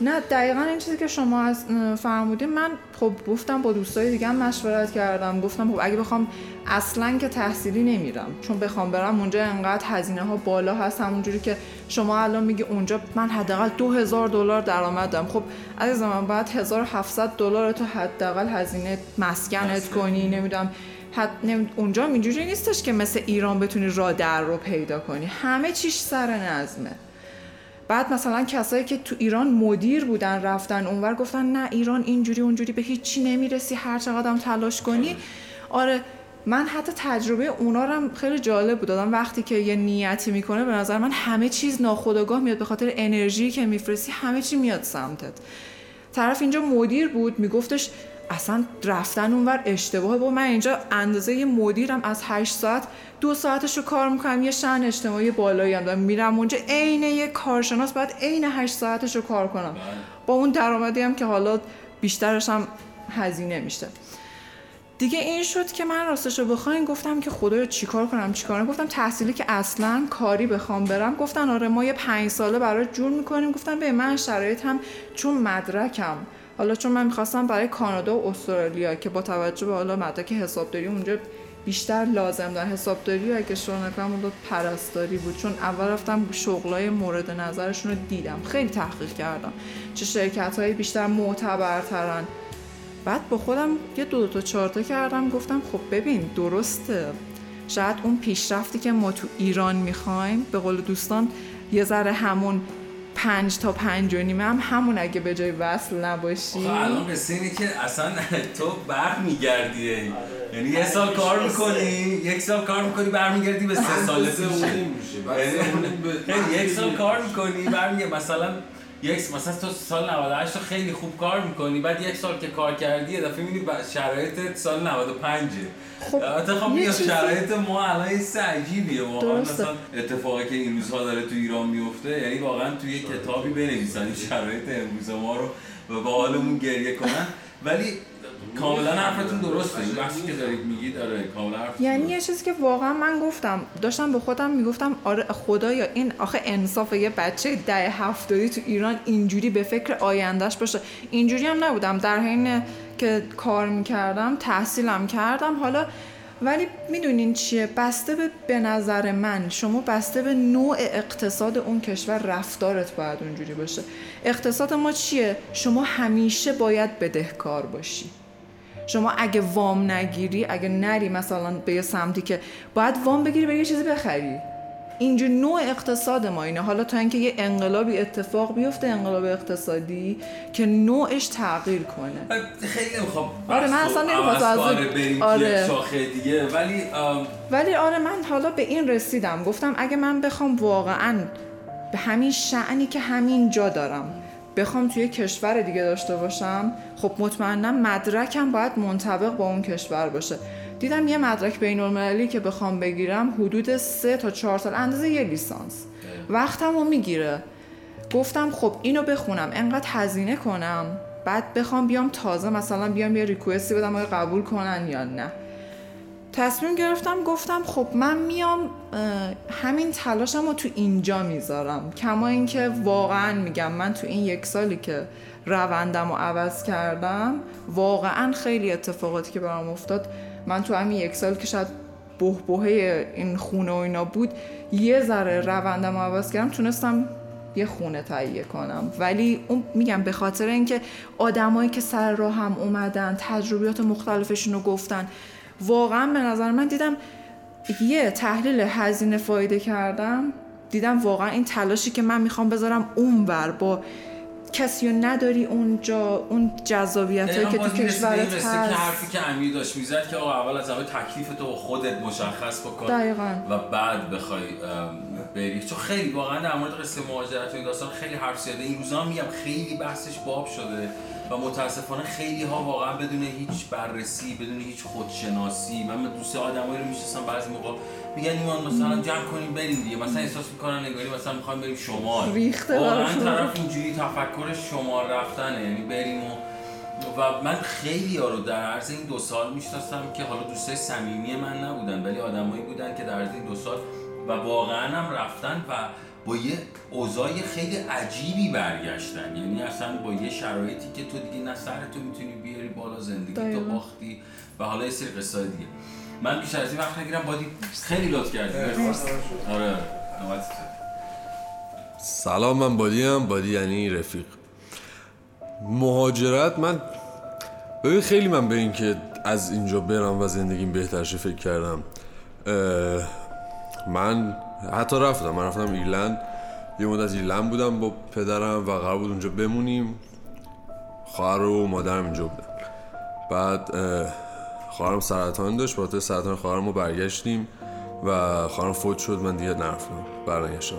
F: نه دقیقا این چیزی که شما از فرمودین من خب گفتم با دوستای دیگه هم مشورت کردم. گفتم خب اگه بخوام اصلا که تحصیلی نمیرم چون بخوام برم اونجا انقدر هزینه ها بالا هست. همونجوری که شما الان میگی اونجا من حداقل 2000 دلار درآمد دارم خب عزیز من باید 1700 دلار تو حداقل هزینه مسکنت کنی نمی‌دونم. حد اونجا اینجوری نیستش که مثل ایران بتونی راه در رو پیدا کنی. همه چیش سر نظمه. بعد مثلا کسایی که تو ایران مدیر بودن رفتن اونور گفتن نه ایران اینجوری اونجوری به هیچی نمی‌رسی هر چقدر تلاش کنی. آره من حتی تجربه اونا هم خیلی جالب بود. دادم وقتی که یه نیتی می‌کنه به نظر من همه چیز ناخودآگاه میاد. به خاطر انرژی که میفرستی همه چی میاد سمتت. طرف اینجا مدیر بود میگفتش اصلا رفتن اونور اشتباهه. با من اینجا اندازه یه مدیرم از 8 ساعت دو ساعتش رو کار می‌کنم یه شن اجتماعی بالایی هم دارم. میرم اونجا عین یه کارشناس باید عین 8 ساعتش رو کار کنم. با اون درآمدی هم که حالا بیشترش هم هزینه میشه. دیگه این شد که من راستش رو بخواین گفتم که خدایا چیکار کنم چیکار گفتم تحصیلی که اصلا کاری بخوام برم. گفتن آره ما یه پنج ساله برای جور می‌کنیم. گفتم به من شرایط هم چون مدرکم. حالا چون من می‌خواستم برای کانادا و استرالیا که با توجه به حالا مدرک حسابداری اونجا بیشتر لازم دارن. حسابداری و اگه شروع نکنم اون پرستاری بود. چون اول رفتم شغلای مورد نظرشون رو دیدم. خیلی تحقیق کردم. چه شرکت های بیشتر معتبرترن. بعد با خودم یه دو, دو تا چارتا کردم. گفتم خب ببین درسته. شاید اون پیشرفتی که ما تو ایران می‌خوایم به قول دوستان یه ذره همون پنج تا پنج و نیمه هم همون اگه به جای وصل نباشی.
C: الان قصه اینه که اصلا تو بر میگردی آره. یعنی یه سال کار می‌کنی یک سال کار می‌کنی برمیگردی به سه سال یعنی یک سال کار می‌کنی برمیگردی. مثلا یک مثلا تو سال 98 خیلی خوب کار می‌کنی بعد یک سال که کار کردی یه دفعه می‌بینی شرایط سال 95 خب خب شرایط ما الان یه عجیبیه واقعا. مثلا اتفاقی که این روزها داره تو ایران میفته یعنی واقعا توی یه کتابی بنویسن شرایط امروز ما رو و با حالمون گریه کنن. ولی کاملا حرفتون درسته. این بحثی که دارید میگید آره کاملا
F: یعنی یه چیزی که واقعا من گفتم داشتم به خودم می‌گفتم آره خدایا این آخه انصاف یه بچه ده هفتادی تو ایران اینجوری به فکر آیندهش باشه. اینجوری هم نبودم. در حین که کار می‌کردم تحصیلم کردم. حالا ولی می‌دونین چیه؟ بسته به به نظر من شما بسته به نوع اقتصاد اون کشور رفتارت باید اونجوری باشه. اقتصاد ما چیه؟ شما همیشه باید بدهکار باشی. شما اگه وام نگیری اگه نری مثلا به یه سمتی که باید وام بگیری به یه چیزی بخری. اینجور نوع اقتصاد ما اینه. حالا تا اینکه یه انقلابی اتفاق بیفته انقلاب اقتصادی که نوعش تغییر کنه.
C: خیلی نمی‌خوام
F: آره من اصلا نمی‌خوام از
C: آره. شاخه دیگه. ولی
F: ولی آره من حالا به این رسیدم. گفتم اگه من بخوام واقعا به همین شعنی که همین جا دارم بخوام توی کشور دیگه داشته باشم خب مطمئنا مدرکم باید منطبق با اون کشور باشه. دیدم یه مدرک بین المللی که بخوام بگیرم حدود سه تا چهار سال اندازه یه لیسانس. وقتم رو می‌گیره. گفتم خب اینو بخونم انقدر هزینه کنم بعد بخوام بیام تازه مثلا بیام یه ریکوستی بدم آیا قبول کنن یا نه. تصمیم گرفتم گفتم خب من میام همین تلاشم رو تو اینجا می‌ذارم. کما اینکه واقعا میگم من تو این یک سالی که روندم رو عوض کردم واقعا خیلی اتفاقاتی که برام افتاد. من تو همین یک سال که شاید بهبهه این خونه و اینا بود یه ذره روندم رو عوض کردم تونستم یه خونه تهیه کنم. ولی اون میگم به خاطر اینکه آدمایی که سر راه هم اومدن تجربیات مختلفشون رو گفتن واقعا به نظر من دیدم یه تحلیل هزینه فایده کردم. دیدم واقعا این تلاشی که من می‌خوام بذارم اونور با کسی رو نداری اونجا اون جذابیت که تو کشورت هست
C: که حرفی که امیر داشت می‌زد که آقا اول از همه تکلیف تو خودت مشخص بکن
F: دقیقا.
C: و بعد بخوای بری. چون خیلی واقعا در مورد قصه مهاجرت و این داستان خیلی حرف زیاده این روزا میگم خیلی بحثش باب شده. و متاسفانه خیلی ها واقعا بدون هیچ بررسی بدون هیچ خودشناسی من دوست آدمایی رو می‌شناسم بعضی موقع میگن ایمان مثلا جمع کنیم بریم دیگه. مثلا احساس می‌کنن نگاری مثلا می‌خوایم بریم شمال.
F: ریخته
C: واقعا طرف اینجوری تفکر شمال رفتنه. یعنی بریم و و من خیلی ها رو در عرض این دو سال می‌شناسم که حالا دوستای صمیمی من نبودن ولی آدمایی بودن که در عرض این دو سال و واقعا هم رفتن و با یه اوضاع خیلی عجیبی برگشتن. یعنی اصلا با یه شرایطی که تو دیگه نه تو می‌تونی بیاری بالا زندگی تو باختی و حالا یه سری قصه دیگه. من بیشتر از این وقت نگیرم بادی خیلی لطف کردی. آره
G: سلام من بادی هم بادی یعنی رفیق. مهاجرت من ببین خیلی من به این که از اینجا برم و زندگیم بهترشه فکر کردم. من حتی رفتم. من رفتم ایرلند. یه مدت ایرلند بودم با پدرم و قرار بود اونجا بمونیم. خواهر و مادرم اینجا بودن. بعد خواهرم سرطان داشت. با سرطان خواهرم رو برگشتیم و خواهرم فوت شد. من دیگه نرفتم. برنگشتم.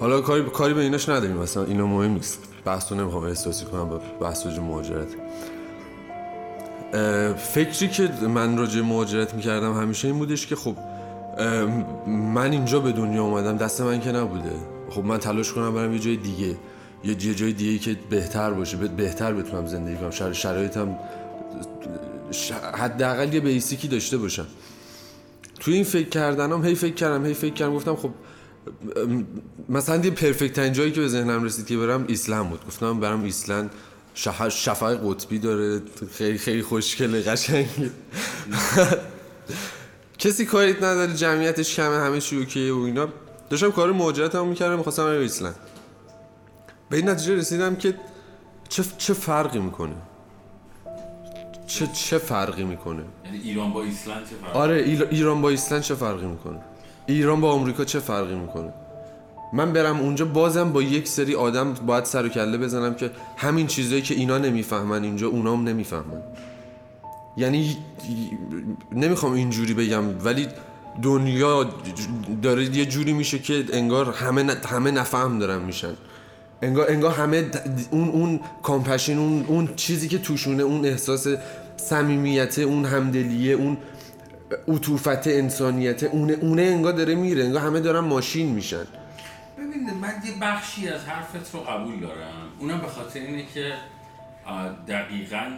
G: حالا کاری کاری به ایناش نداریم. مثلا اینا مهم نیست. بحث رو نمی‌خوام احساسی کنم با بحث راجع مهاجرت. فکری که من راجع مهاجرت می‌کردم همیشه این بودش که خب من اینجا به دنیا اومدم دست من که نبوده. خب من تلاش کنم برم یه جای دیگه. یه جای دیگه که بهتر باشه بهتر بتونم زندگی کنم. شر... شرایطم حداقل یه بیسیکی داشته باشم. توی این فکر کردنم هی فکر کردم هی فکر کردم. گفتم خب مثلا یه پرفکت ترین جایی که به ذهنم رسید که برم ایسلند بود. گفتم برم ایسلند. شفای قطبی داره. خیلی خیلی خوشگله قشنگه کسی کاریت نداره جمعیتش کمه همه چی اوکیه و اینا. داشتم کار مهاجرت هم می‌کردم می‌خواستم برم ایسلند. به این نتیجه رسیدم که چه, چه فرقی می‌کنه؟ چه چه فرقی می‌کنه؟
C: یعنی ایران با ایسلند چه فرقی؟
G: آره ایران با ایسلند چه فرقی می‌کنه؟ ایران با آمریکا چه فرقی می‌کنه؟ من برم اونجا بازم با یک سری آدم باید سر و کله بزنم که همین چیزایی که اینا نمی‌فهمن اینجا اونام نمی‌فهمن. یعنی نمی‌خوام اینجوری بگم ولی دنیا داره یه جوری میشه که انگار همه همه نفهم دارن میشن. انگار انگار همه اون اون کامپشن اون اون چیزی که توشونه اون احساس صمیمیت اون همدلیه اون عطوفت انسانیت اونه اونه انگار داره میره. انگار همه دارن ماشین میشن.
C: ببین من یه بخشی از حرفت رو قبول دارم. اونم به خاطر اینه که دقیقا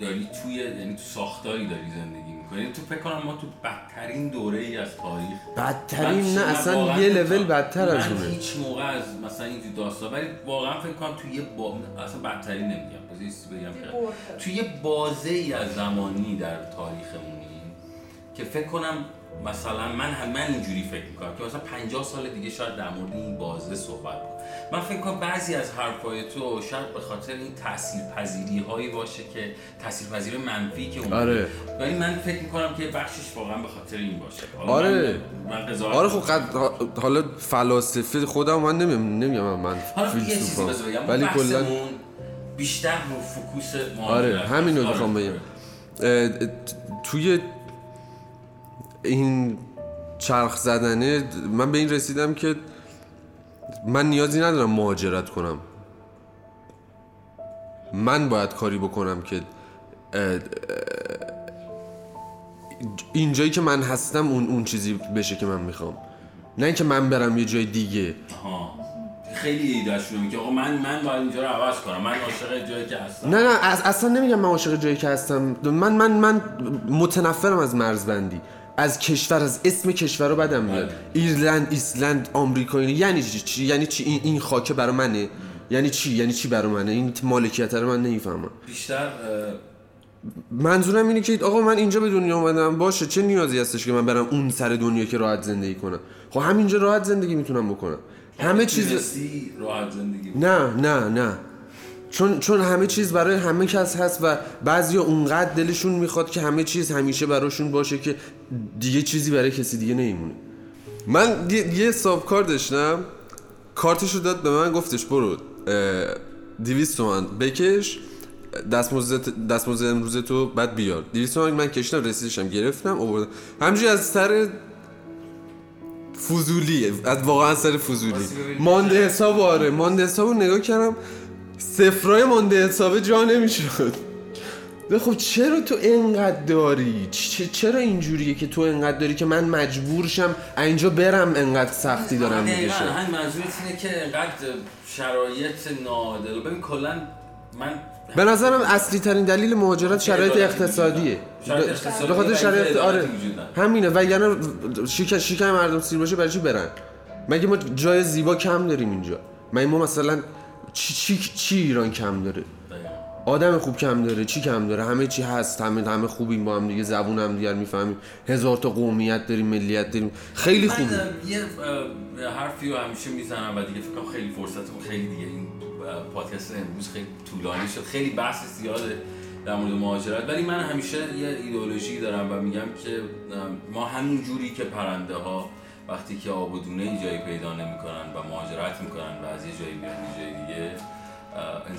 C: داری توی یعنی تو ساختاری داری زندگی می‌کنی. تو فکر کنم ما تو بدترین دوره ای از تاریخ.
G: بدترین نه اصلا یه لول بدتر از اونه.
C: هیچ موقع از مثلا این داستان ولی واقعا فکر کنم توی با... اصلا بدترین نمیگم. بگم که توی بازه ای از زمانی در تاریخمونی که فکر کنم مثلا من هم من اینجوری فکر می‌کنم که مثلا 50 سال دیگه شاید در مورد این بازه صحبت کنم من فکر کنم بعضی از حرفای تو شاید به خاطر این تاثیر پذیری هایی باشه که تاثیر پذیر منفی که اون
G: آره.
C: ولی من فکر می‌کنم که بخشش واقعا به خاطر این باشه.
G: آره. من, من آره خب قد... حالا فلاسفه خودم من نمیم نمیگم من
C: فیلسوفم. ولی کلا بیشتر رو فوکوس
G: آره همینو می‌خوام بگم. توی این چرخ زدنه من به این رسیدم که من نیازی ندارم مهاجرت کنم. من باید کاری بکنم که اینجایی که من هستم اون اون چیزی بشه که من می‌خوام. نه اینکه من برم یه جای دیگه.
C: آها. خیلی ایده که آقا من من باید اینجا رو عوض کنم. من عاشق جایی که هستم.
G: نه نه اصلا نمیگم من عاشق جایی که هستم. من من من متنفرم از مرزبندی. از کشور از اسم کشور رو بدم میاد. بله. ایرلند ایسلند آمریکا یعنی چی؟ یعنی چی؟ این, این خاکه برای منه؟ یعنی چی؟ یعنی چی برای منه؟ این مالکیت رو من نمی‌فهمم.
C: بیشتر
G: منظورم اینه که آقا من اینجا به دنیا اومدم. باشه چه نیازی هستش که من برم اون سر دنیا که راحت زندگی کنم؟ خب همینجا راحت زندگی می‌تونم بکنم. همه چیز
C: راحت زندگی
G: نه نه نه. چون چون همه چیز برای همه کس هست و بعضیا اونقدر دلشون می‌خواد که همه چیز همیشه براشون باشه که دیگه چیزی برای کسی دیگه نمیمونه. من یه, یه کار داشتم. کارتش رو داد به من گفتش برو 200 تومن بکش. دستمزد دستمزد امروز تو بعد بیار. 200 تومن من کشیدم رسیدشم گرفتم آوردم. همینجوری از سر فضولیه از واقعا سر فضولی. مانده حساب آره. مانده حساب رو نگاه کردم. صفرای مانده حساب جا نمی‌شد. خب چرا تو انقدر داری؟ چرا اینجوریه که تو انقدر داری که من مجبورشم اینجا برم انقدر سختی دارم
C: میگه همین منظورت اینه که انقدر شرایط نادل ببین کلا من
G: به نظرم اصلی ترین دلیل مهاجرت شرایط اقتصادیه. به خاطر شرایط آره. همینه. و یعنی شیک شیک مردم سیر باشه برای چی برن؟ مگه ما جای زیبا کم داریم اینجا؟ مگه ما مثلا چی چی چی ایران کم داره؟ آدم خوب کم داره چی کم داره؟ همه چی هست همه همه خوبیم با هم دیگه زبون هم دیگر می‌فهمیم. هزار تا قومیت داریم ملیت داریم. خیلی خوبه.
C: یه حرفی رو همیشه می‌زنم و دیگه فکر خیلی فرصتمون خیلی دیگه این پادکست امروز خیلی طولانی شد. خیلی بحث زیاده در مورد مهاجرت. ولی من همیشه یه ایدئولوژی دارم و میگم که ما همون جوری که پرنده ها وقتی که آب و دونه جایی پیدا نمی‌کنن و مهاجرت می‌کنن و از یه جایی بیان یه جای دیگه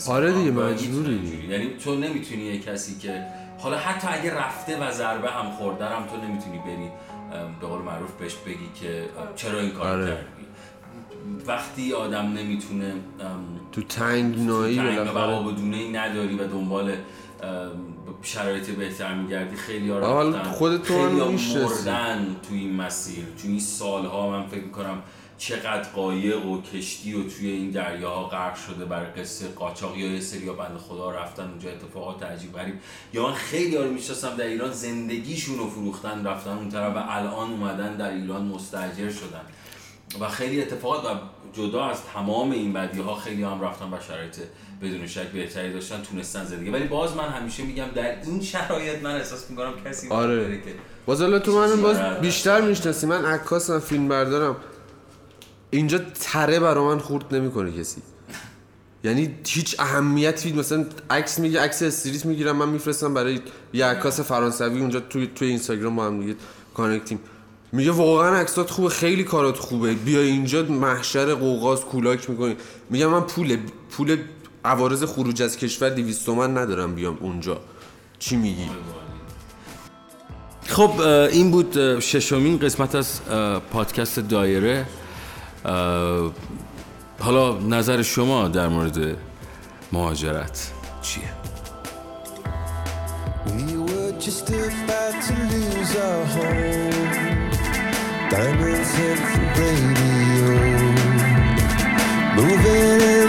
G: آره دیگه مجبوری.
C: یعنی تو نمی‌تونی یه کسی که حالا حتی اگه رفته و ضربه هم خورده هم تو نمی‌تونی بری به قول معروف بهش بگی که چرا این کار آره. کردی؟ وقتی آدم نمی‌تونه
G: تو تنگ نایی
C: و بدونه ای نداری و دنبال شرایط بهتر میگردی خیلی ها رفتن
G: خودتون
C: مردن تو این مسیر. تو این سالها من فکر می‌کنم چقدر قایق و کشتی و توی این دریاها غرق شده برای قصه قاچاق یا یه سری بند خدا رفتن اونجا اتفاقات عجیب غریب. یا من خیلی ها رو می‌شناسم در ایران زندگیشون رو فروختن رفتن اون طرف و الان اومدن در ایران مستاجر شدن. و خیلی اتفاقات و جدا از تمام این بدی ها خیلی هم رفتن و شرایط بدون شک بهتری داشتن تونستن زندگی. ولی باز من همیشه میگم در این شرایط من احساس می‌کنم کسی
G: آره. که باز تو من باز بیشتر می‌شناسی. من عکاسم فیلم بردارم اینجا تره برا من خورد نمی‌کنه کسی. یعنی هیچ اهمیتی مثلا عکس میگه عکس استریت می‌گیرم من میفرستم برای یه عکاس فرانسوی اونجا توی توی اینستاگرام با هم دیگه کانکتیم. میگه واقعا عکسات خوبه خیلی کارات خوبه. بیا اینجا محشر قوقاز کولاک می‌کنی. میگه من پول پول عوارض خروج از کشور 200 تومن ندارم بیام اونجا. چی میگی؟
A: خب این بود ششمین قسمت از پادکست دایره. حالا نظر شما در مورد مهاجرت چیه؟ We were just about to lose our home. Diamonds hit the radio. Moving in